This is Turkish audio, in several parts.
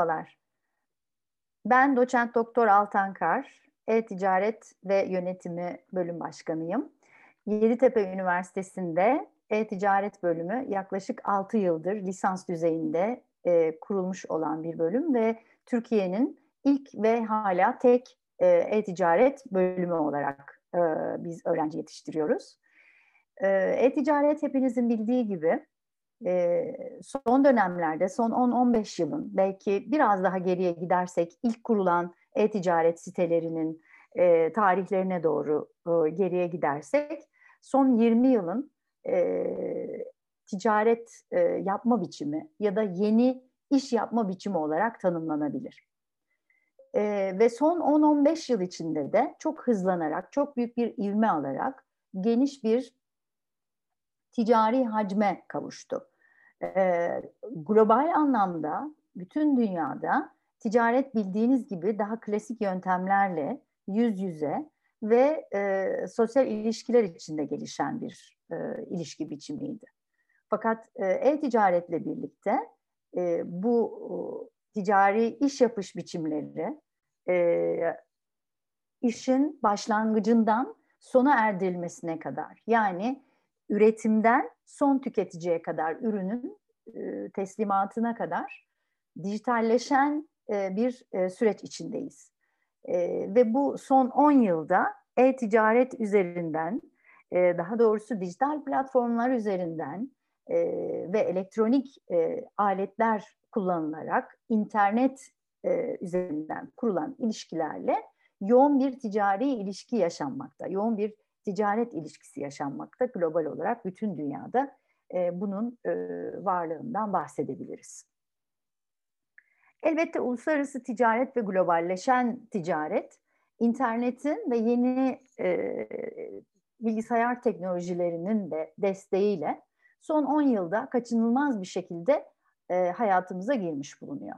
Merhabalar. Ben doçent doktor Altan Kar, E-Ticaret ve Yönetimi Bölüm Başkanıyım. Yeditepe Üniversitesi'nde E-Ticaret bölümü yaklaşık 6 yıldır lisans düzeyinde e, kurulmuş olan bir bölüm ve Türkiye'nin ilk ve hala tek e, e-ticaret bölümü olarak e, biz öğrenci yetiştiriyoruz. E, e-ticaret hepinizin bildiği gibi e, son dönemlerde, son 10-15 yılın belki biraz daha geriye gidersek ilk kurulan e-ticaret sitelerinin e, tarihlerine doğru e, geriye gidersek son 20 yılın e, ticaret e, yapma biçimi ya da yeni iş yapma biçimi olarak tanımlanabilir. E, ve son 10-15 yıl içinde de çok hızlanarak, çok büyük bir ivme alarak geniş bir ticari hacme kavuştu. E, global anlamda bütün dünyada ticaret bildiğiniz gibi daha klasik yöntemlerle yüz yüze ve e, sosyal ilişkiler içinde gelişen bir e, ilişki biçimiydi. Fakat e, e-ticaretle birlikte e, bu e, ticari iş yapış biçimleri e, işin başlangıcından sona erdirilmesine kadar yani üretimden son tüketiciye kadar ürünün e, teslimatına kadar dijitalleşen e, bir e, süreç içindeyiz. Ve bu son 10 yılda e-ticaret üzerinden, daha doğrusu dijital platformlar üzerinden ve elektronik aletler kullanılarak internet üzerinden kurulan ilişkilerle yoğun bir ticari ilişki yaşanmakta, yoğun bir ticaret ilişkisi yaşanmakta global olarak bütün dünyada e, bunun e, varlığından bahsedebiliriz. Elbette uluslararası ticaret ve globalleşen ticaret, internetin ve yeni e, bilgisayar teknolojilerinin de desteğiyle son 10 yılda kaçınılmaz bir şekilde e, hayatımıza girmiş bulunuyor.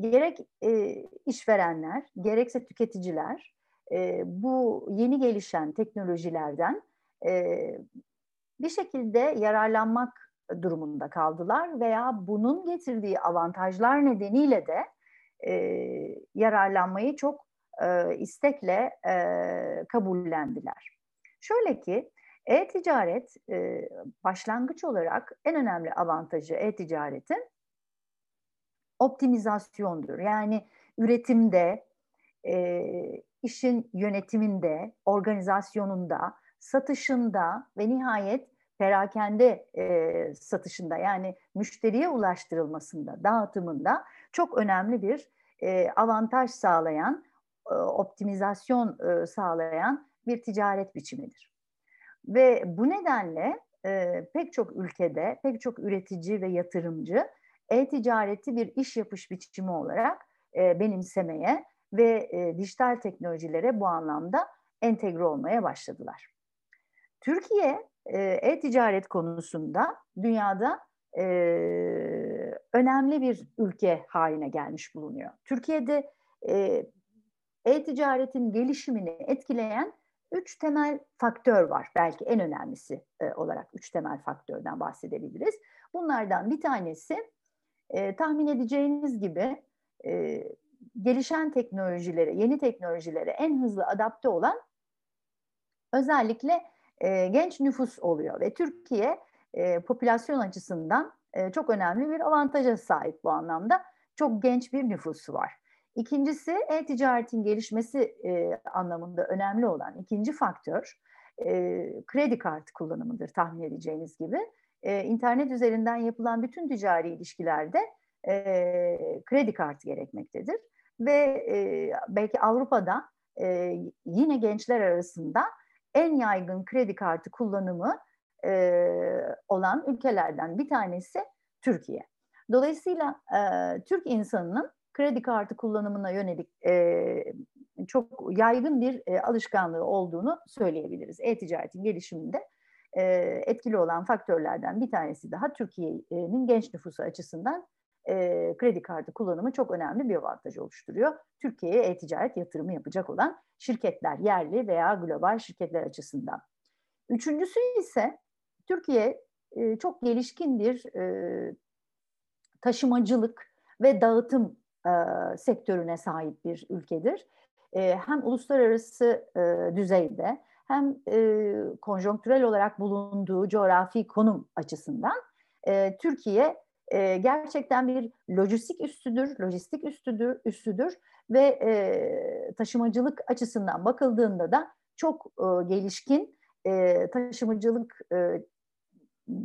Gerek e, işverenler, gerekse tüketiciler e, bu yeni gelişen teknolojilerden e, bir şekilde yararlanmak durumunda kaldılar veya bunun getirdiği avantajlar nedeniyle de e, yararlanmayı çok istekle kabullendiler. Şöyle ki e-ticaret başlangıç olarak en önemli avantajı e-ticaretin optimizasyondur. Yani üretimde, e, işin yönetiminde, organizasyonunda, satışında ve nihayet perakende e, satışında yani müşteriye ulaştırılmasında, dağıtımında çok önemli bir e, avantaj sağlayan, e, optimizasyon e, sağlayan bir ticaret biçimidir. Ve bu nedenle e, pek çok ülkede, pek çok üretici ve yatırımcı e-ticareti bir iş yapış biçimi olarak e, benimsemeye ve e, dijital teknolojilere bu anlamda entegre olmaya başladılar. Türkiye e-ticaret konusunda dünyada e, önemli bir ülke haline gelmiş bulunuyor. Türkiye'de e-ticaretin gelişimini etkileyen üç temel faktör var. Belki en önemlisi e, olarak üç temel faktörden bahsedebiliriz. Bunlardan bir tanesi e, tahmin edeceğiniz gibi e, gelişen teknolojilere, yeni teknolojilere en hızlı adapte olan özellikle e, genç nüfus oluyor ve Türkiye e, popülasyon açısından e, çok önemli bir avantaja sahip bu anlamda. Çok genç bir nüfusu var. İkincisi e-ticaretin gelişmesi e, anlamında önemli olan ikinci faktör e, kredi kartı kullanımıdır tahmin edeceğiniz gibi. E, internet üzerinden yapılan bütün ticari ilişkilerde e, kredi kartı gerekmektedir. Ve e, belki Avrupa'da e, yine gençler arasında en yaygın kredi kartı kullanımı e, olan ülkelerden bir tanesi Türkiye. Dolayısıyla e, Türk insanının kredi kartı kullanımına yönelik e, çok yaygın bir e, alışkanlığı olduğunu söyleyebiliriz. E-ticaretin gelişiminde e, etkili olan faktörlerden bir tanesi daha Türkiye'nin genç nüfusu açısından e, kredi kartı kullanımı çok önemli bir avantaj oluşturuyor. Türkiye'ye e-ticaret yatırımı yapacak olan şirketler, yerli veya global şirketler açısından. Üçüncüsü ise Türkiye e, çok gelişkin bir e, taşımacılık ve dağıtım e, sektörüne sahip bir ülkedir. E, hem uluslararası e, düzeyde hem e, konjonktürel olarak bulunduğu coğrafi konum açısından e, Türkiye e, gerçekten bir lojistik üstüdür, lojistik üstüdür, üstüdür ve e, taşımacılık açısından bakıldığında da çok e, gelişkin e, taşımacılık e,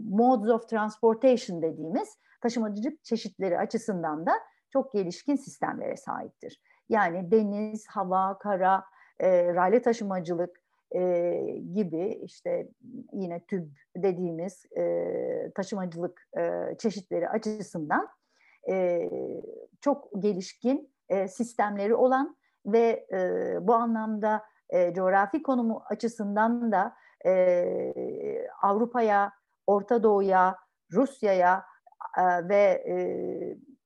modes of transportation dediğimiz taşımacılık çeşitleri açısından da çok gelişkin sistemlere sahiptir. Yani deniz, hava, kara, e, raylı taşımacılık e, gibi işte yine tüb dediğimiz e, taşımacılık e, çeşitleri açısından e, çok gelişkin e, sistemleri olan ve e, bu anlamda e, coğrafi konumu açısından da e, Avrupa'ya, Orta Doğu'ya, Rusya'ya e, ve e,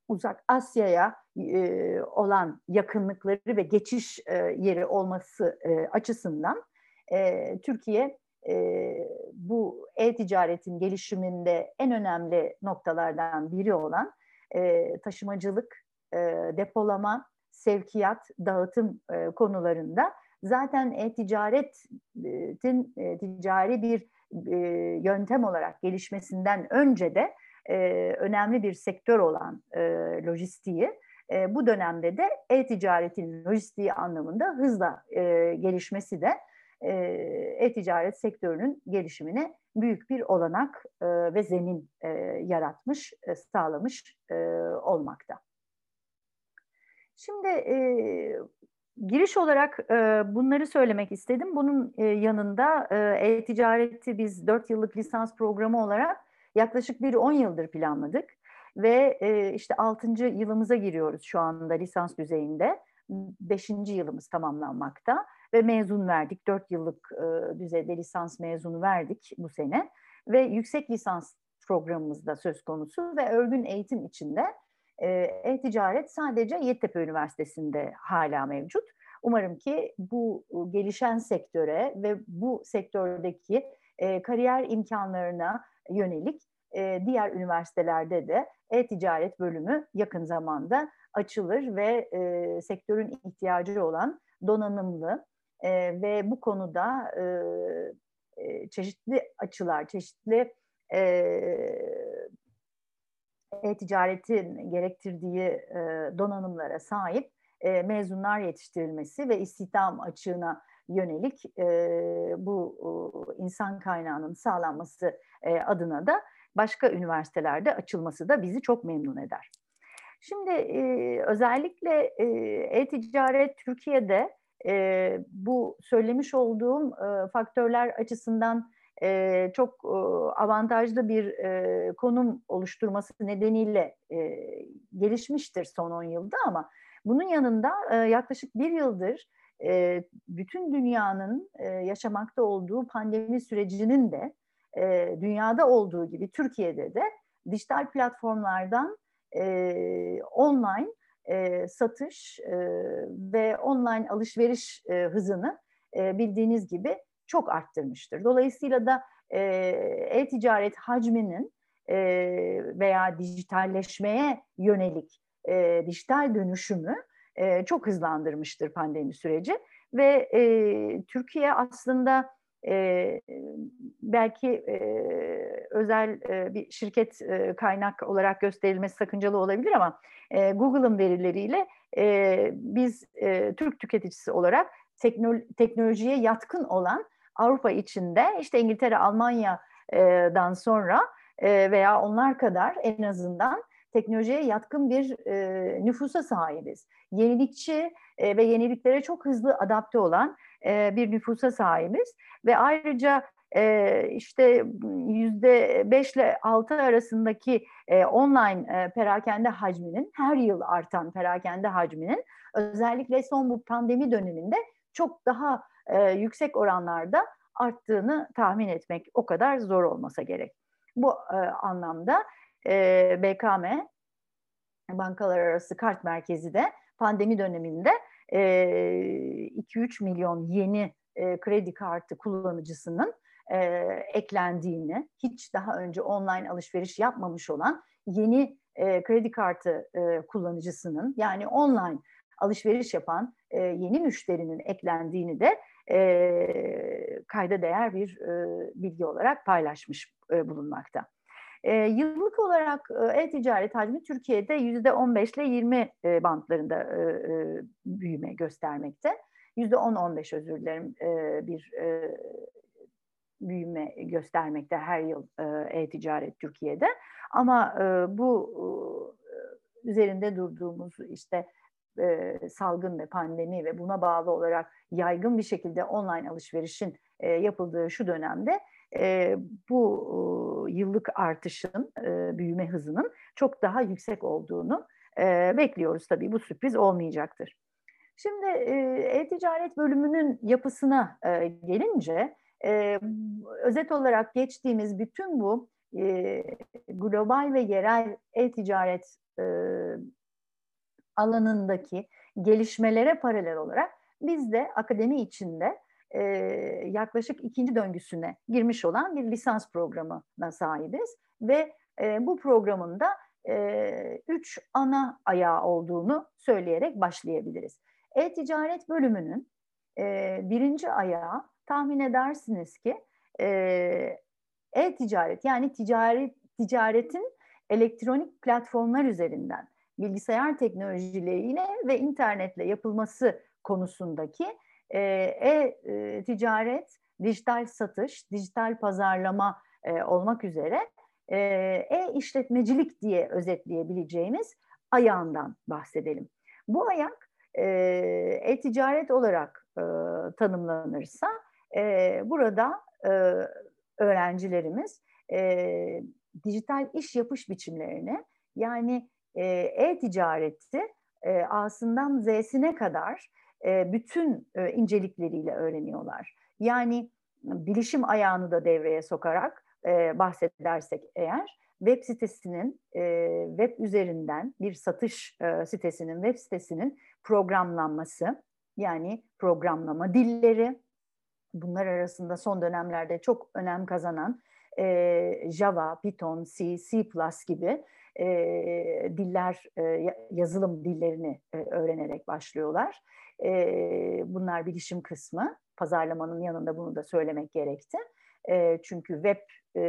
Uzak Asya'ya e, olan yakınlıkları ve geçiş e, yeri olması e, açısından e, Türkiye e, bu e-ticaretin gelişiminde en önemli noktalardan biri olan e, taşımacılık, e, depolama, sevkiyat, dağıtım e, konularında zaten e-ticaretin e, ticari bir e, yöntem olarak gelişmesinden önce de e, önemli bir sektör olan e, lojistiği e, bu dönemde de e-ticaretin lojistiği anlamında hızla e, gelişmesi de e-ticaret sektörünün gelişimine büyük bir olanak e, ve zemin e, yaratmış, e, sağlamış e, olmakta. Şimdi e, giriş olarak e, bunları söylemek istedim. Bunun e, yanında e-ticareti biz 4 yıllık lisans programı olarak yaklaşık bir 10 yıldır planladık. Ve e, işte 6. yılımıza giriyoruz şu anda lisans düzeyinde. 5. yılımız tamamlanmakta ve mezun verdik. 4 yıllık e, düzeyde lisans mezunu verdik bu sene. Ve yüksek lisans programımızda söz konusu ve örgün eğitim içinde e-ticaret sadece Yeditepe Üniversitesi'nde hala mevcut. Umarım ki bu gelişen sektöre ve bu sektördeki e, kariyer imkanlarına yönelik e, diğer üniversitelerde de e-ticaret bölümü yakın zamanda açılır ve e, sektörün ihtiyacı olan donanımlı e, ve bu konuda e, e, çeşitli açılar, çeşitli e, e-ticaretin gerektirdiği e, donanımlara sahip e, mezunlar yetiştirilmesi ve istihdam açığına yönelik e, bu e, insan kaynağının sağlanması e, adına da başka üniversitelerde açılması da bizi çok memnun eder. Şimdi e, özellikle e-ticaret Türkiye'de e, bu söylemiş olduğum e, faktörler açısından e, çok e, avantajlı bir e, konum oluşturması nedeniyle e, gelişmiştir son 10 yılda ama bunun yanında e, yaklaşık bir yıldır e, bütün dünyanın e, yaşamakta olduğu pandemi sürecinin de e, dünyada olduğu gibi Türkiye'de de dijital platformlardan e, online e, satış e, ve online alışveriş e, hızını e, bildiğiniz gibi çok arttırmıştır. Dolayısıyla da e-ticaret hacminin e, veya dijitalleşmeye yönelik e, dijital dönüşümü e, çok hızlandırmıştır pandemi süreci ve e, Türkiye aslında e, belki e, özel e, bir şirket e, kaynak olarak gösterilmesi sakıncalı olabilir ama e, Google'ın verileriyle e, biz e, Türk tüketicisi olarak teknolo teknolojiye yatkın olan Avrupa içinde işte İngiltere, Almanya'dan sonra e, veya onlar kadar en azından teknolojiye yatkın bir e, nüfusa sahibiz. Yenilikçi e, ve yeniliklere çok hızlı adapte olan e, bir nüfusa sahibiz ve ayrıca e, işte yüzde beş ile altı arasındaki e, online e, perakende hacminin her yıl artan perakende hacminin özellikle son bu pandemi döneminde çok daha e, yüksek oranlarda arttığını tahmin etmek o kadar zor olmasa gerek. Bu e, anlamda e, BKM Bankalar Arası Kart Merkezi de pandemi döneminde 2-3 milyon yeni kredi kartı kullanıcısının e, eklendiğini, hiç daha önce online alışveriş yapmamış olan yeni e, kredi kartı e, kullanıcısının yani online alışveriş yapan e, yeni müşterinin eklendiğini de e, kayda değer bir e, bilgi olarak paylaşmış e, bulunmakta. E, yıllık olarak e-ticaret hacmi Türkiye'de yüzde 15 ile 20 e, bantlarında e, e, büyüme göstermekte. Yüzde 10-15 özür dilerim e, bir e, büyüme göstermekte her yıl e-ticaret Türkiye'de. Ama e, bu e, üzerinde durduğumuz işte e, salgın ve pandemi ve buna bağlı olarak yaygın bir şekilde online alışverişin e, yapıldığı şu dönemde e, bu e, yıllık artışın, e, büyüme hızının çok daha yüksek olduğunu e, bekliyoruz tabii. Bu sürpriz olmayacaktır. Şimdi e-ticaret bölümünün yapısına e, gelince e, özet olarak geçtiğimiz bütün bu e, global ve yerel e-ticaret e, alanındaki gelişmelere paralel olarak biz de akademi içinde e, yaklaşık ikinci döngüsüne girmiş olan bir lisans programına sahibiz ve e, bu programın da e, üç ana ayağı olduğunu söyleyerek başlayabiliriz. E-ticaret bölümünün e, birinci ayağı tahmin edersiniz ki e-ticaret yani ticaret ticaretin elektronik platformlar üzerinden bilgisayar teknolojileriyle ve internetle yapılması konusundaki e-ticaret, e, dijital satış, dijital pazarlama e, olmak üzere e-işletmecilik diye özetleyebileceğimiz ayağından bahsedelim. Bu ayak e-ticaret olarak e, tanımlanırsa e, burada e, öğrencilerimiz e, dijital iş yapış biçimlerini yani e-ticareti e, A'sından Z'sine kadar e, bütün e, incelikleriyle öğreniyorlar. Yani bilişim ayağını da devreye sokarak e, bahsedersek eğer web sitesinin web üzerinden bir satış sitesinin web sitesinin programlanması yani programlama dilleri bunlar arasında son dönemlerde çok önem kazanan Java, Python, C, C++ gibi diller, yazılım dillerini öğrenerek başlıyorlar. E, bunlar bilişim kısmı. Pazarlamanın yanında bunu da söylemek gerekti. E, çünkü web e,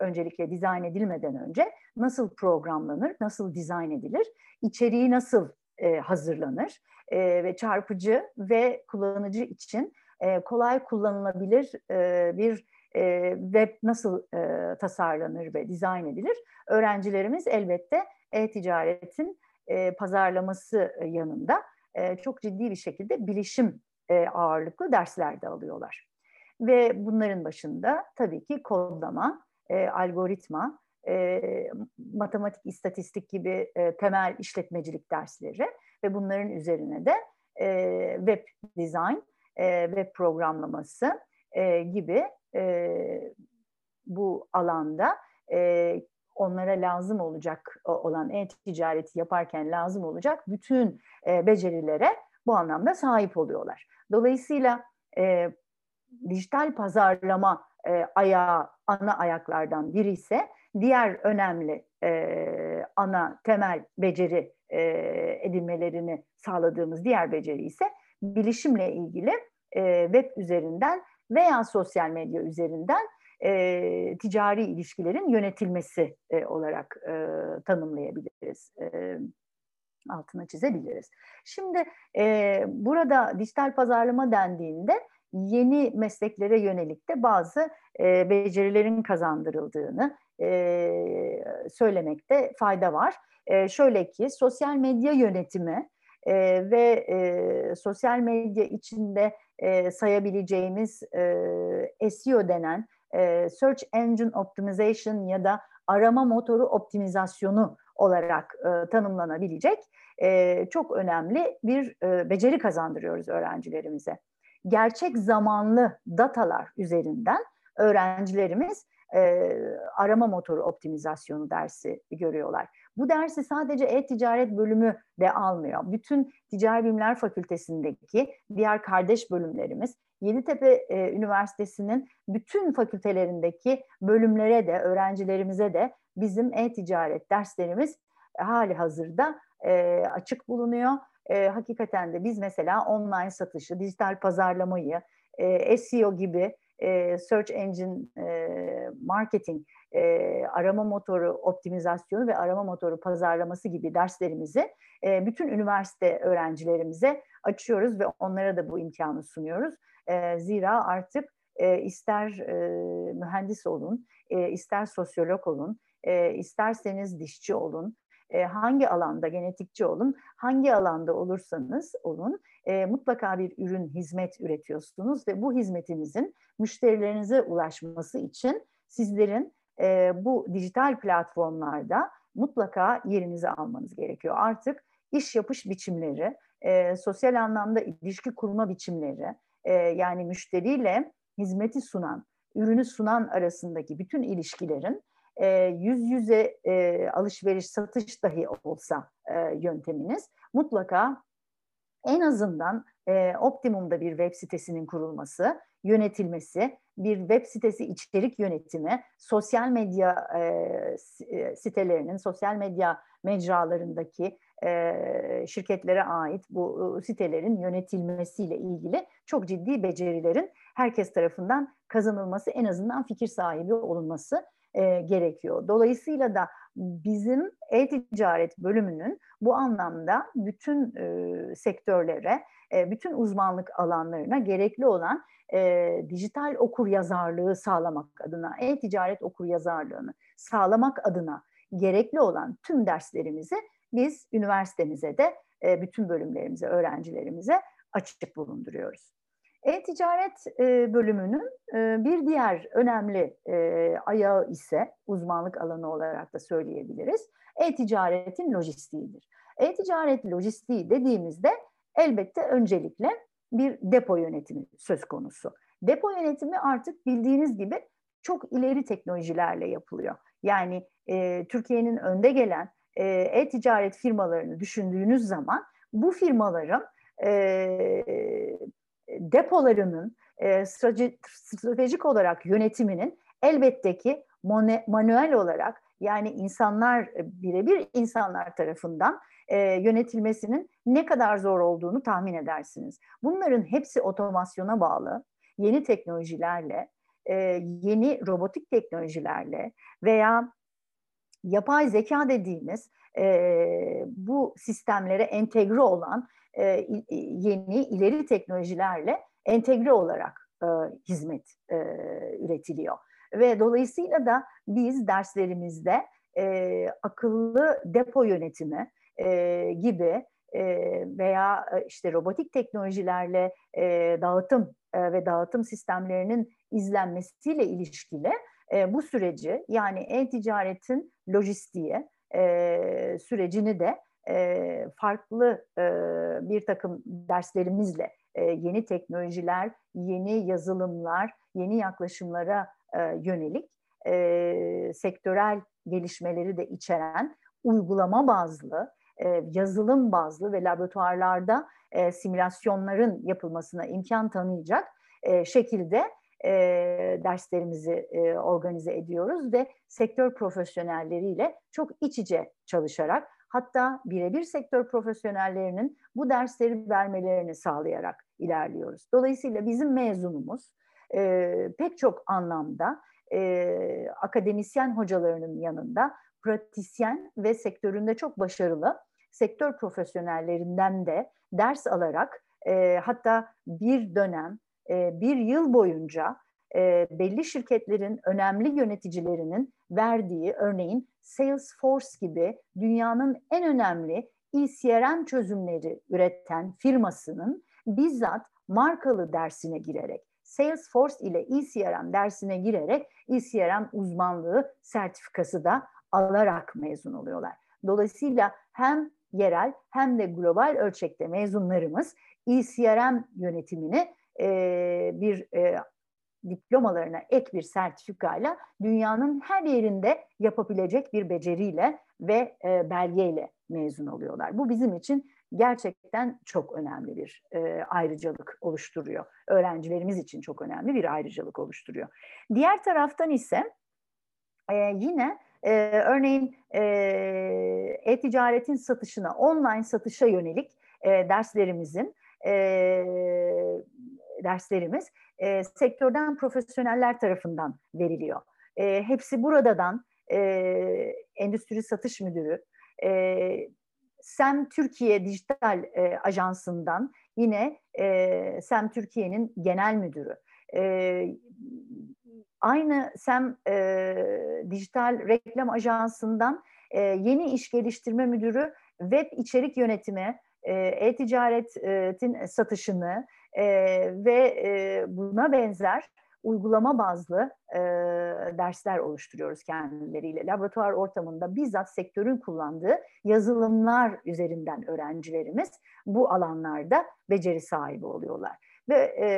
öncelikle dizayn edilmeden önce nasıl programlanır, nasıl dizayn edilir, içeriği nasıl e, hazırlanır e, ve çarpıcı ve kullanıcı için e, kolay kullanılabilir e, bir e, web nasıl e, tasarlanır ve dizayn edilir? Öğrencilerimiz elbette e-ticaretin e, pazarlaması yanında e, çok ciddi bir şekilde bilişim e, ağırlıklı dersler de alıyorlar. Ve bunların başında tabii ki kodlama, e, algoritma, e, matematik, istatistik gibi e, temel işletmecilik dersleri ve bunların üzerine de e, web design, e, web programlaması e, gibi e, bu alanda e, onlara lazım olacak olan e-ticareti yaparken lazım olacak bütün e, becerilere bu anlamda sahip oluyorlar. Dolayısıyla e, dijital pazarlama e, ayağı ana ayaklardan biri ise diğer önemli e, ana temel beceri e, edinmelerini sağladığımız diğer beceri ise bilişimle ilgili e, web üzerinden veya sosyal medya üzerinden e, ticari ilişkilerin yönetilmesi e, olarak e, tanımlayabiliriz. E, altına çizebiliriz. Şimdi e, burada dijital pazarlama dendiğinde yeni mesleklere yönelik de bazı e, becerilerin kazandırıldığını e, söylemekte fayda var. E, şöyle ki sosyal medya yönetimi e, ve e, sosyal medya içinde e, sayabileceğimiz e, SEO denen e, Search Engine Optimization ya da arama motoru optimizasyonu olarak e, tanımlanabilecek e, çok önemli bir e, beceri kazandırıyoruz öğrencilerimize. Gerçek zamanlı datalar üzerinden öğrencilerimiz e, arama motoru optimizasyonu dersi görüyorlar. Bu dersi sadece e-ticaret bölümü de almıyor. Bütün Ticari Bilimler Fakültesindeki diğer kardeş bölümlerimiz Yeditepe e, Üniversitesi'nin bütün fakültelerindeki bölümlere de, öğrencilerimize de bizim e-ticaret derslerimiz hali hazırda e, açık bulunuyor. E, hakikaten de biz mesela online satışı, dijital pazarlamayı, e, SEO gibi e, search engine e, marketing, e, arama motoru optimizasyonu ve arama motoru pazarlaması gibi derslerimizi e, bütün üniversite öğrencilerimize açıyoruz ve onlara da bu imkanı sunuyoruz. E, zira artık e, ister e, mühendis olun, e, ister sosyolog olun, e, isterseniz dişçi olun, e, hangi alanda genetikçi olun, hangi alanda olursanız olun e, mutlaka bir ürün, hizmet üretiyorsunuz ve bu hizmetinizin müşterilerinize ulaşması için sizlerin e, bu dijital platformlarda mutlaka yerinizi almanız gerekiyor. Artık iş yapış biçimleri, e, sosyal anlamda ilişki kurma biçimleri, e, yani müşteriyle hizmeti sunan, ürünü sunan arasındaki bütün ilişkilerin e, yüz yüze e, alışveriş, satış dahi olsa yönteminiz mutlaka en azından optimumda bir web sitesinin kurulması, yönetilmesi, bir web sitesi içerik yönetimi, sosyal medya e, sitelerinin, sosyal medya mecralarındaki e, şirketlere ait bu sitelerin yönetilmesiyle ilgili çok ciddi becerilerin herkes tarafından kazanılması, en azından fikir sahibi olunması e, gerekiyor. Dolayısıyla da bizim e-ticaret bölümünün bu anlamda bütün e, sektörlere, e, bütün uzmanlık alanlarına gerekli olan e, dijital okur yazarlığı sağlamak adına, e-ticaret okur yazarlığını sağlamak adına gerekli olan tüm derslerimizi biz üniversitemize de e, bütün bölümlerimize, öğrencilerimize açık bulunduruyoruz. E-ticaret e, bölümünün e, bir diğer önemli e, ayağı ise uzmanlık alanı olarak da söyleyebiliriz. E-ticaretin lojistiğidir. E-ticaret lojistiği dediğimizde elbette öncelikle bir depo yönetimi söz konusu. Depo yönetimi artık bildiğiniz gibi çok ileri teknolojilerle yapılıyor. Yani e, Türkiye'nin önde gelen e-ticaret firmalarını düşündüğünüz zaman bu firmaların e, depolarının e, stratejik olarak yönetiminin elbette ki manuel olarak yani insanlar e, birebir insanlar tarafından e, yönetilmesinin ne kadar zor olduğunu tahmin edersiniz. Bunların hepsi otomasyona bağlı, yeni teknolojilerle, e, yeni robotik teknolojilerle veya yapay zeka dediğimiz e, bu sistemlere entegre olan e, yeni ileri teknolojilerle entegre olarak e, hizmet e, üretiliyor. Ve dolayısıyla da biz derslerimizde e, akıllı depo yönetimi e, gibi e, veya işte robotik teknolojilerle e, dağıtım e, ve dağıtım sistemlerinin izlenmesiyle ilişkili e, bu süreci yani e-ticaretin lojistiği e, sürecini de e, farklı e, bir takım derslerimizle e, yeni teknolojiler, yeni yazılımlar, yeni yaklaşımlara e, yönelik e, sektörel gelişmeleri de içeren uygulama bazlı, e, yazılım bazlı ve laboratuvarlarda e, simülasyonların yapılmasına imkan tanıyacak e, şekilde e, derslerimizi e, organize ediyoruz ve sektör profesyonelleriyle çok iç içe çalışarak hatta birebir sektör profesyonellerinin bu dersleri vermelerini sağlayarak ilerliyoruz. Dolayısıyla bizim mezunumuz e, pek çok anlamda e, akademisyen hocalarının yanında pratisyen ve sektöründe çok başarılı sektör profesyonellerinden de ders alarak e, hatta bir dönem e, bir yıl boyunca e, belli şirketlerin önemli yöneticilerinin verdiği örneğin Salesforce gibi dünyanın en önemli ECRM çözümleri üreten firmasının bizzat markalı dersine girerek Salesforce ile ECRM dersine girerek ECRM uzmanlığı sertifikası da alarak mezun oluyorlar. Dolayısıyla hem yerel hem de global ölçekte mezunlarımız ECRM yönetimini e, bir e, diplomalarına ek bir sertifikayla dünyanın her yerinde yapabilecek bir beceriyle ve e, belgeyle mezun oluyorlar. Bu bizim için gerçekten çok önemli bir e, ayrıcalık oluşturuyor. Öğrencilerimiz için çok önemli bir ayrıcalık oluşturuyor. Diğer taraftan ise e, yine e, örneğin e-ticaretin satışına, online satışa yönelik e, derslerimizin e, derslerimiz e, sektörden profesyoneller tarafından veriliyor. E, hepsi buradan e, Endüstri Satış Müdürü, e, SEM Türkiye Dijital e, Ajansı'ndan yine e, SEM Türkiye'nin genel müdürü. E, aynı SEM e, Dijital Reklam Ajansı'ndan e, yeni iş geliştirme müdürü web içerik yönetimi, e, e-ticaretin satışını e, ve e, buna benzer uygulama bazlı e, dersler oluşturuyoruz kendileriyle. Laboratuvar ortamında bizzat sektörün kullandığı yazılımlar üzerinden öğrencilerimiz bu alanlarda beceri sahibi oluyorlar. Ve e,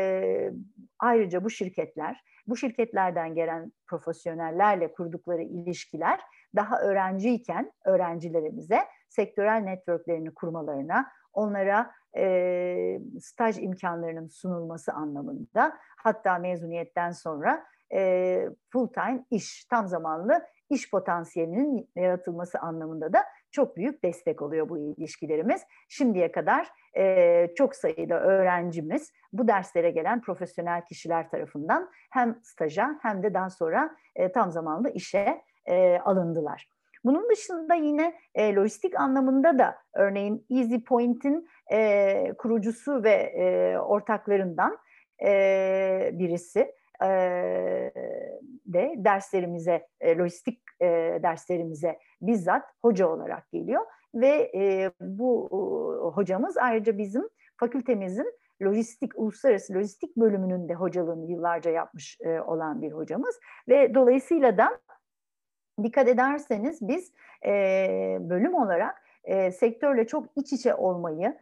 ayrıca bu şirketler, bu şirketlerden gelen profesyonellerle kurdukları ilişkiler daha öğrenciyken öğrencilerimize sektörel networklerini kurmalarına, onlara e, staj imkanlarının sunulması anlamında hatta mezuniyetten sonra e, full time iş, tam zamanlı iş potansiyelinin yaratılması anlamında da çok büyük destek oluyor bu ilişkilerimiz. Şimdiye kadar e, çok sayıda öğrencimiz bu derslere gelen profesyonel kişiler tarafından hem staja hem de daha sonra e, tam zamanlı işe e, alındılar. Bunun dışında yine e, lojistik anlamında da örneğin Easy Point'in e, kurucusu ve e, ortaklarından e, birisi de derslerimize, lojistik derslerimize bizzat hoca olarak geliyor. Ve bu hocamız ayrıca bizim fakültemizin lojistik, uluslararası lojistik bölümünün de hocalığını yıllarca yapmış olan bir hocamız. Ve dolayısıyla da dikkat ederseniz biz bölüm olarak sektörle çok iç içe olmayı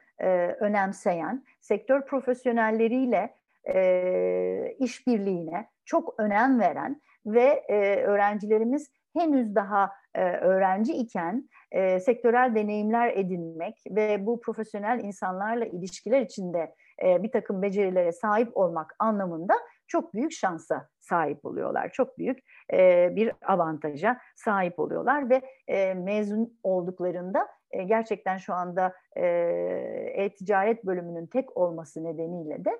önemseyen, sektör profesyonelleriyle e, işbirliğine çok önem veren ve e, öğrencilerimiz henüz daha e, öğrenci iken e, sektörel deneyimler edinmek ve bu profesyonel insanlarla ilişkiler içinde e, bir takım becerilere sahip olmak anlamında çok büyük şansa sahip oluyorlar. Çok büyük e, bir avantaja sahip oluyorlar ve e, mezun olduklarında e, gerçekten şu anda e-ticaret bölümünün tek olması nedeniyle de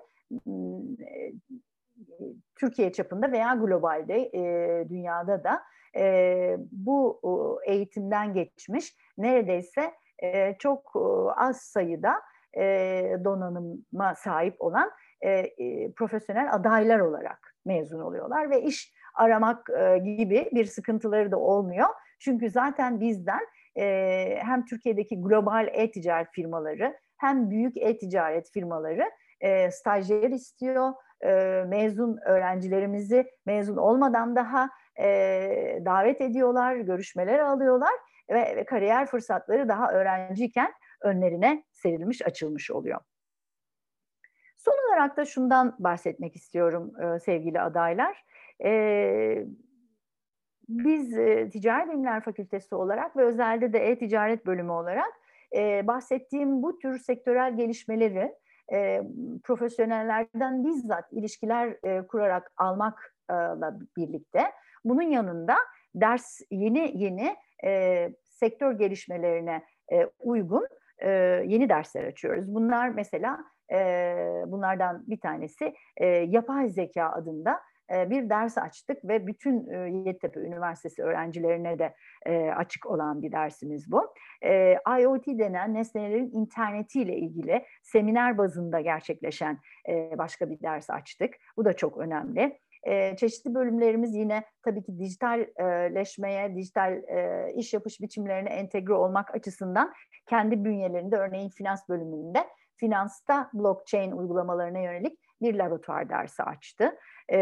Türkiye çapında veya globalde e, dünyada da e, bu e, eğitimden geçmiş neredeyse e, çok e, az sayıda e, donanıma sahip olan e, e, profesyonel adaylar olarak mezun oluyorlar ve iş aramak e, gibi bir sıkıntıları da olmuyor. Çünkü zaten bizden e, hem Türkiye'deki global e-ticaret firmaları hem büyük e-ticaret firmaları e, stajyer istiyor. E, mezun öğrencilerimizi mezun olmadan daha e, davet ediyorlar, görüşmeler alıyorlar ve, ve kariyer fırsatları daha öğrenciyken önlerine serilmiş, açılmış oluyor. Son olarak da şundan bahsetmek istiyorum e, sevgili adaylar. E, biz e, Ticaret Bilimler Fakültesi olarak ve özellikle de E-Ticaret Bölümü olarak e, bahsettiğim bu tür sektörel gelişmeleri e, profesyonellerden bizzat ilişkiler e, kurarak almakla birlikte bunun yanında ders yeni yeni e, sektör gelişmelerine e, uygun e, yeni dersler açıyoruz. Bunlar mesela e, bunlardan bir tanesi e, yapay zeka adında bir ders açtık ve bütün Yeditepe Üniversitesi öğrencilerine de açık olan bir dersimiz bu. IoT denen nesnelerin internetiyle ilgili seminer bazında gerçekleşen başka bir ders açtık. Bu da çok önemli. E, çeşitli bölümlerimiz yine tabii ki dijitalleşmeye, dijital e, iş yapış biçimlerine entegre olmak açısından kendi bünyelerinde örneğin finans bölümünde finansta blockchain uygulamalarına yönelik bir laboratuvar dersi açtı. E,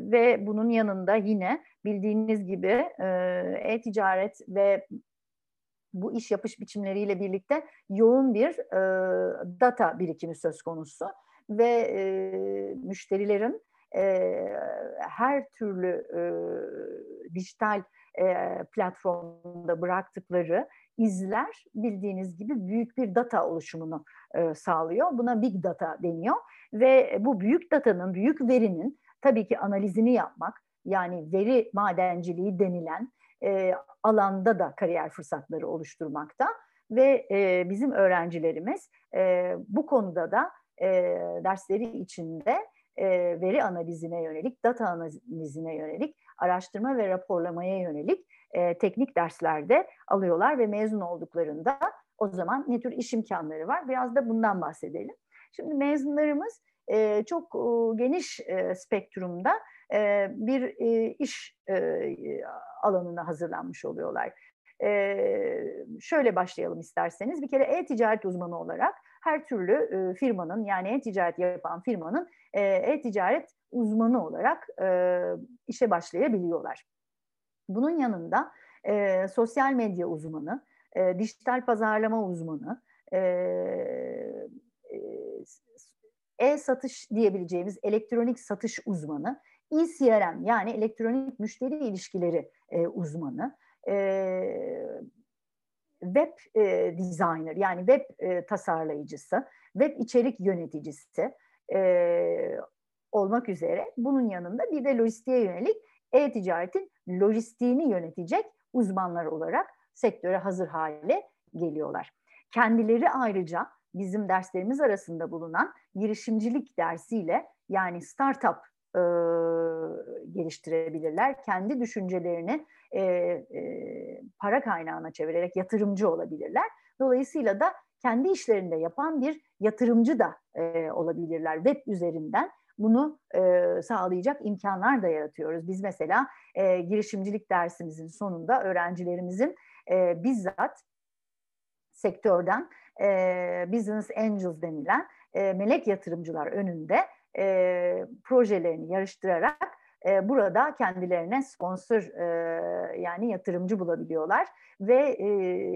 ve bunun yanında yine bildiğiniz gibi e-ticaret ve bu iş yapış biçimleriyle birlikte yoğun bir e, data birikimi söz konusu ve e, müşterilerin e, her türlü e, dijital e, platformda bıraktıkları izler bildiğiniz gibi büyük bir data oluşumunu e, sağlıyor. Buna big data deniyor ve bu büyük datanın, büyük verinin tabii ki analizini yapmak yani veri madenciliği denilen e, alanda da kariyer fırsatları oluşturmakta ve e, bizim öğrencilerimiz e, bu konuda da e, dersleri içinde e, veri analizine yönelik, data analizine yönelik, araştırma ve raporlamaya yönelik e, teknik derslerde alıyorlar ve mezun olduklarında o zaman ne tür iş imkanları var? Biraz da bundan bahsedelim. Şimdi mezunlarımız e, çok e, geniş e, spektrumda e, bir e, iş e, alanına hazırlanmış oluyorlar. E, şöyle başlayalım isterseniz. Bir kere e-ticaret uzmanı olarak her türlü e, firmanın yani e-ticaret yapan firmanın e, e-ticaret uzmanı olarak e, işe başlayabiliyorlar. Bunun yanında e, sosyal medya uzmanı, e, dijital pazarlama uzmanı, e, e-satış diyebileceğimiz elektronik satış uzmanı, ECRM yani elektronik müşteri ilişkileri e, uzmanı, e, web e, designer yani web e, tasarlayıcısı, web içerik yöneticisi e, olmak üzere. Bunun yanında bir de lojistiğe yönelik e-ticaretin lojistiğini yönetecek uzmanlar olarak sektöre hazır hale geliyorlar. Kendileri ayrıca bizim derslerimiz arasında bulunan girişimcilik dersiyle yani startup e, geliştirebilirler. Kendi düşüncelerini e, e, para kaynağına çevirerek yatırımcı olabilirler. Dolayısıyla da kendi işlerinde yapan bir yatırımcı da e, olabilirler web üzerinden. Bunu e, sağlayacak imkanlar da yaratıyoruz. Biz mesela e, girişimcilik dersimizin sonunda öğrencilerimizin e, bizzat sektörden e, Business Angels denilen e, melek yatırımcılar önünde e, projelerini yarıştırarak e, burada kendilerine sponsor e, yani yatırımcı bulabiliyorlar ve e,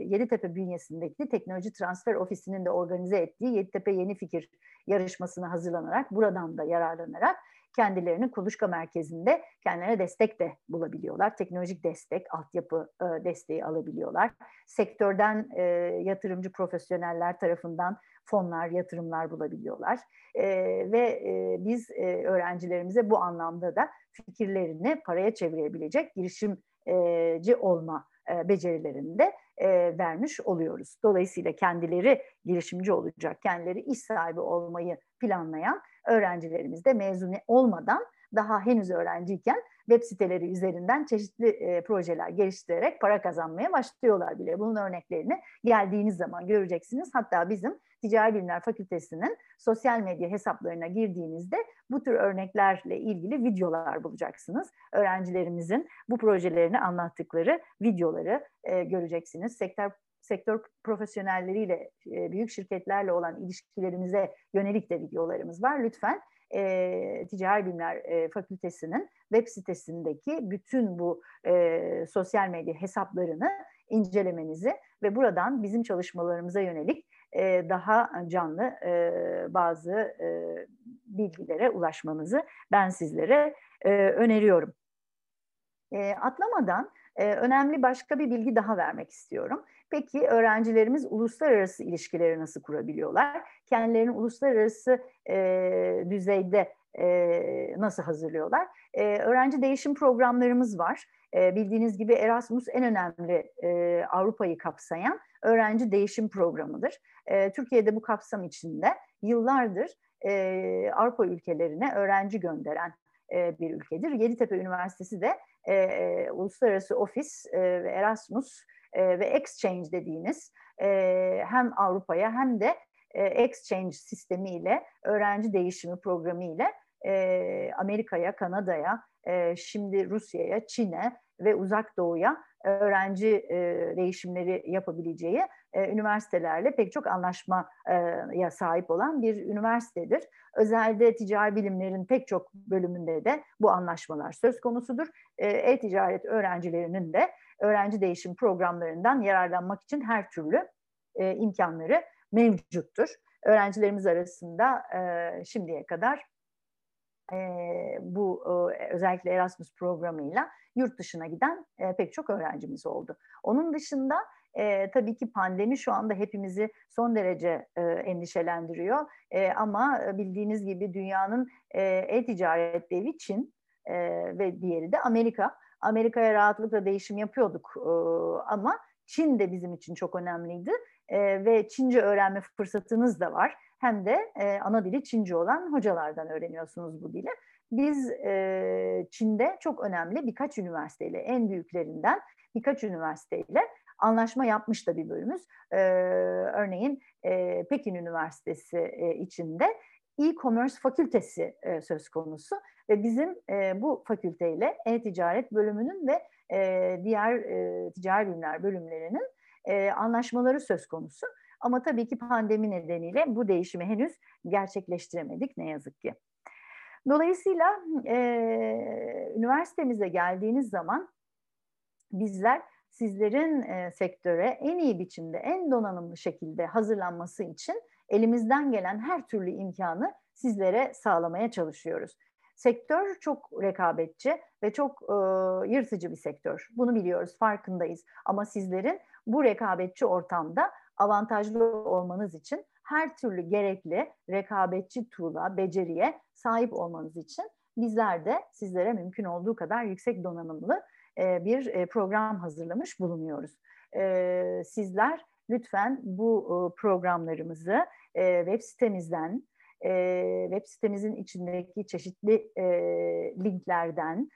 Yeditepe bünyesindeki Teknoloji Transfer Ofisi'nin de organize ettiği Yeditepe Yeni Fikir yarışmasına hazırlanarak buradan da yararlanarak kendilerini kuluçka merkezinde kendilerine destek de bulabiliyorlar. Teknolojik destek, altyapı e, desteği alabiliyorlar. Sektörden e, yatırımcı profesyoneller tarafından fonlar, yatırımlar bulabiliyorlar. E, ve e, biz e, öğrencilerimize bu anlamda da fikirlerini paraya çevirebilecek girişimci olma e, becerilerini de e, vermiş oluyoruz. Dolayısıyla kendileri girişimci olacak, kendileri iş sahibi olmayı planlayan öğrencilerimiz de mezun olmadan daha henüz öğrenciyken web siteleri üzerinden çeşitli e, projeler geliştirerek para kazanmaya başlıyorlar bile. Bunun örneklerini geldiğiniz zaman göreceksiniz. Hatta bizim Ticari Bilimler Fakültesi'nin sosyal medya hesaplarına girdiğinizde bu tür örneklerle ilgili videolar bulacaksınız. Öğrencilerimizin bu projelerini anlattıkları videoları e, göreceksiniz. Sektör sektör profesyonelleriyle, e, büyük şirketlerle olan ilişkilerimize yönelik de videolarımız var. Lütfen e, Ticari Bilimler e, Fakültesi'nin web sitesindeki bütün bu e, sosyal medya hesaplarını incelemenizi ve buradan bizim çalışmalarımıza yönelik e, daha canlı e, bazı e, bilgilere ulaşmanızı ben sizlere e, öneriyorum. E, atlamadan e, önemli başka bir bilgi daha vermek istiyorum. Peki öğrencilerimiz uluslararası ilişkileri nasıl kurabiliyorlar? Kendilerini uluslararası e, düzeyde e, nasıl hazırlıyorlar? E, öğrenci değişim programlarımız var. E, bildiğiniz gibi Erasmus en önemli e, Avrupa'yı kapsayan öğrenci değişim programıdır. E, Türkiye'de bu kapsam içinde yıllardır e, Avrupa ülkelerine öğrenci gönderen e, bir ülkedir. Yeditepe Üniversitesi de e, Uluslararası Ofis ve Erasmus e, ve Exchange dediğiniz e, hem Avrupa'ya hem de e, Exchange sistemiyle, öğrenci değişimi programı e, Amerika'ya, Kanada'ya, e, şimdi Rusya'ya, Çin'e ve Uzak Doğu'ya öğrenci e, değişimleri yapabileceği e, üniversitelerle pek çok anlaşmaya sahip olan bir üniversitedir. Özelde ticari bilimlerin pek çok bölümünde de bu anlaşmalar söz konusudur. E, e-ticaret öğrencilerinin de öğrenci değişim programlarından yararlanmak için her türlü e, imkanları mevcuttur. Öğrencilerimiz arasında şimdiye kadar bu özellikle Erasmus programıyla yurt dışına giden pek çok öğrencimiz oldu. Onun dışında e, tabii ki pandemi şu anda hepimizi son derece e, endişelendiriyor. E, ama bildiğiniz gibi dünyanın e-ticaret devi Çin e, ve diğeri de Amerika. Amerika'ya rahatlıkla değişim yapıyorduk e, ama Çin de bizim için çok önemliydi e, ve Çince öğrenme fırsatınız da var. Hem de e, ana dili Çince olan hocalardan öğreniyorsunuz bu dili. Biz e, Çin'de çok önemli birkaç üniversiteyle, en büyüklerinden birkaç üniversiteyle anlaşma yapmış da bir bölümümüz. E, örneğin e, Pekin Üniversitesi e, içinde e-commerce fakültesi e, söz konusu ve bizim e, bu fakülteyle e-ticaret bölümünün ve e, diğer e, ticari bilimler bölümlerinin e, anlaşmaları söz konusu. Ama tabii ki pandemi nedeniyle bu değişimi henüz gerçekleştiremedik ne yazık ki. Dolayısıyla e, üniversitemize geldiğiniz zaman bizler sizlerin e, sektöre en iyi biçimde, en donanımlı şekilde hazırlanması için elimizden gelen her türlü imkanı sizlere sağlamaya çalışıyoruz. Sektör çok rekabetçi ve çok e, yırtıcı bir sektör. Bunu biliyoruz, farkındayız. Ama sizlerin bu rekabetçi ortamda avantajlı olmanız için her türlü gerekli rekabetçi tuğla, beceriye sahip olmanız için bizler de sizlere mümkün olduğu kadar yüksek donanımlı bir e, program hazırlamış bulunuyoruz. E, sizler lütfen bu programlarımızı web sitemizden, web sitemizin içindeki çeşitli linklerden,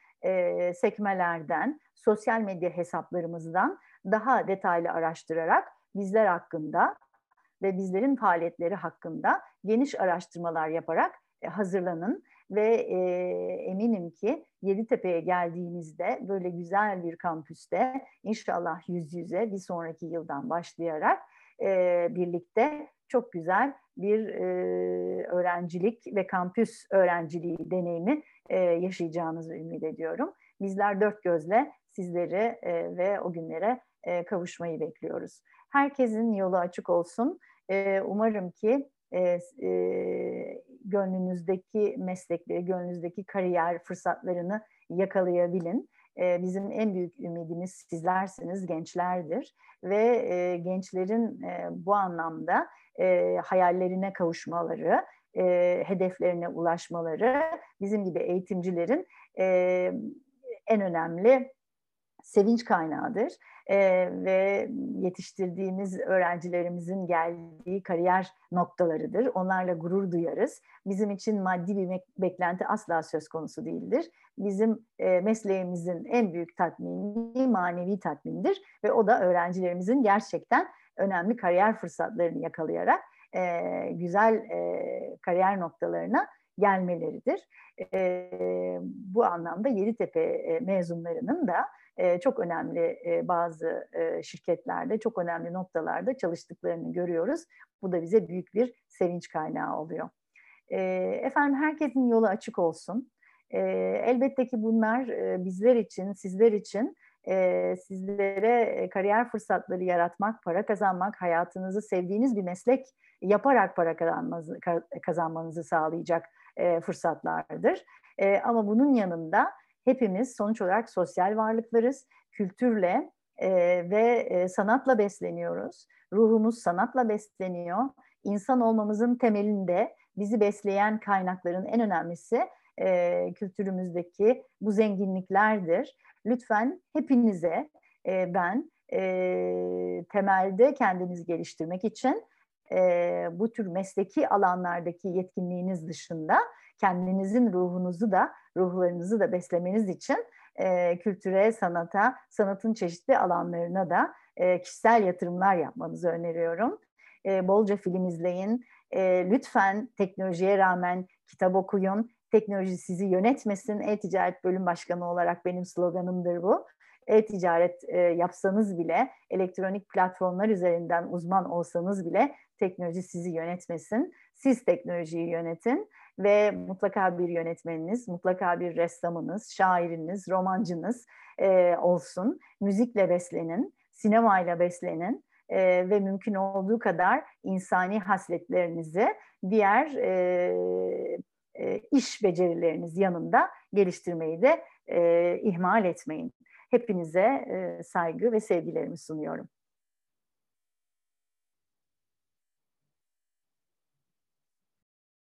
sekmelerden, sosyal medya hesaplarımızdan daha detaylı araştırarak bizler hakkında ve bizlerin faaliyetleri hakkında geniş araştırmalar yaparak hazırlanın ve e, eminim ki Yeditepe'ye geldiğinizde böyle güzel bir kampüste inşallah yüz yüze bir sonraki yıldan başlayarak e, birlikte çok güzel bir e, öğrencilik ve kampüs öğrenciliği deneyimi e, yaşayacağınızı ümit ediyorum. Bizler dört gözle sizleri e, ve o günlere e, kavuşmayı bekliyoruz. Herkesin yolu açık olsun. E, umarım ki e, e, gönlünüzdeki meslekleri, gönlünüzdeki kariyer fırsatlarını yakalayabilin. E, bizim en büyük ümidimiz sizlersiniz, gençlerdir ve e, gençlerin e, bu anlamda e, hayallerine kavuşmaları, e, hedeflerine ulaşmaları bizim gibi eğitimcilerin e, en önemli sevinç kaynağıdır e, ve yetiştirdiğimiz öğrencilerimizin geldiği kariyer noktalarıdır. Onlarla gurur duyarız. Bizim için maddi bir beklenti asla söz konusu değildir. Bizim e, mesleğimizin en büyük tatmini manevi tatmindir ve o da öğrencilerimizin gerçekten önemli kariyer fırsatlarını yakalayarak e, güzel e, kariyer noktalarına gelmeleridir. E, bu anlamda Yeditepe mezunlarının da çok önemli bazı şirketlerde, çok önemli noktalarda çalıştıklarını görüyoruz. Bu da bize büyük bir sevinç kaynağı oluyor. Efendim herkesin yolu açık olsun. Elbette ki bunlar bizler için, sizler için sizlere kariyer fırsatları yaratmak, para kazanmak, hayatınızı sevdiğiniz bir meslek yaparak para kazanmanızı, sağlayacak fırsatlardır. Ama bunun yanında hepimiz sonuç olarak sosyal varlıklarız. Kültürle e, ve e, sanatla besleniyoruz. Ruhumuz sanatla besleniyor. İnsan olmamızın temelinde bizi besleyen kaynakların en önemlisi e, kültürümüzdeki bu zenginliklerdir. Lütfen hepinize e, ben e, temelde kendinizi geliştirmek için e, bu tür mesleki alanlardaki yetkinliğiniz dışında kendinizin ruhunuzu da ruhlarınızı da beslemeniz için e, kültüre, sanata, sanatın çeşitli alanlarına da e, kişisel yatırımlar yapmanızı öneriyorum. E, bolca film izleyin. E, lütfen teknolojiye rağmen kitap okuyun. Teknoloji sizi yönetmesin. E-Ticaret Bölüm Başkanı olarak benim sloganımdır bu. E-ticaret e, yapsanız bile, elektronik platformlar üzerinden uzman olsanız bile teknoloji sizi yönetmesin. Siz teknolojiyi yönetin ve mutlaka bir yönetmeniniz, mutlaka bir ressamınız, şairiniz, romancınız e, olsun. Müzikle beslenin, sinemayla beslenin e, ve mümkün olduğu kadar insani hasletlerinizi diğer e, e, iş becerileriniz yanında geliştirmeyi de e, ihmal etmeyin. Hepinize e, saygı ve sevgilerimi sunuyorum.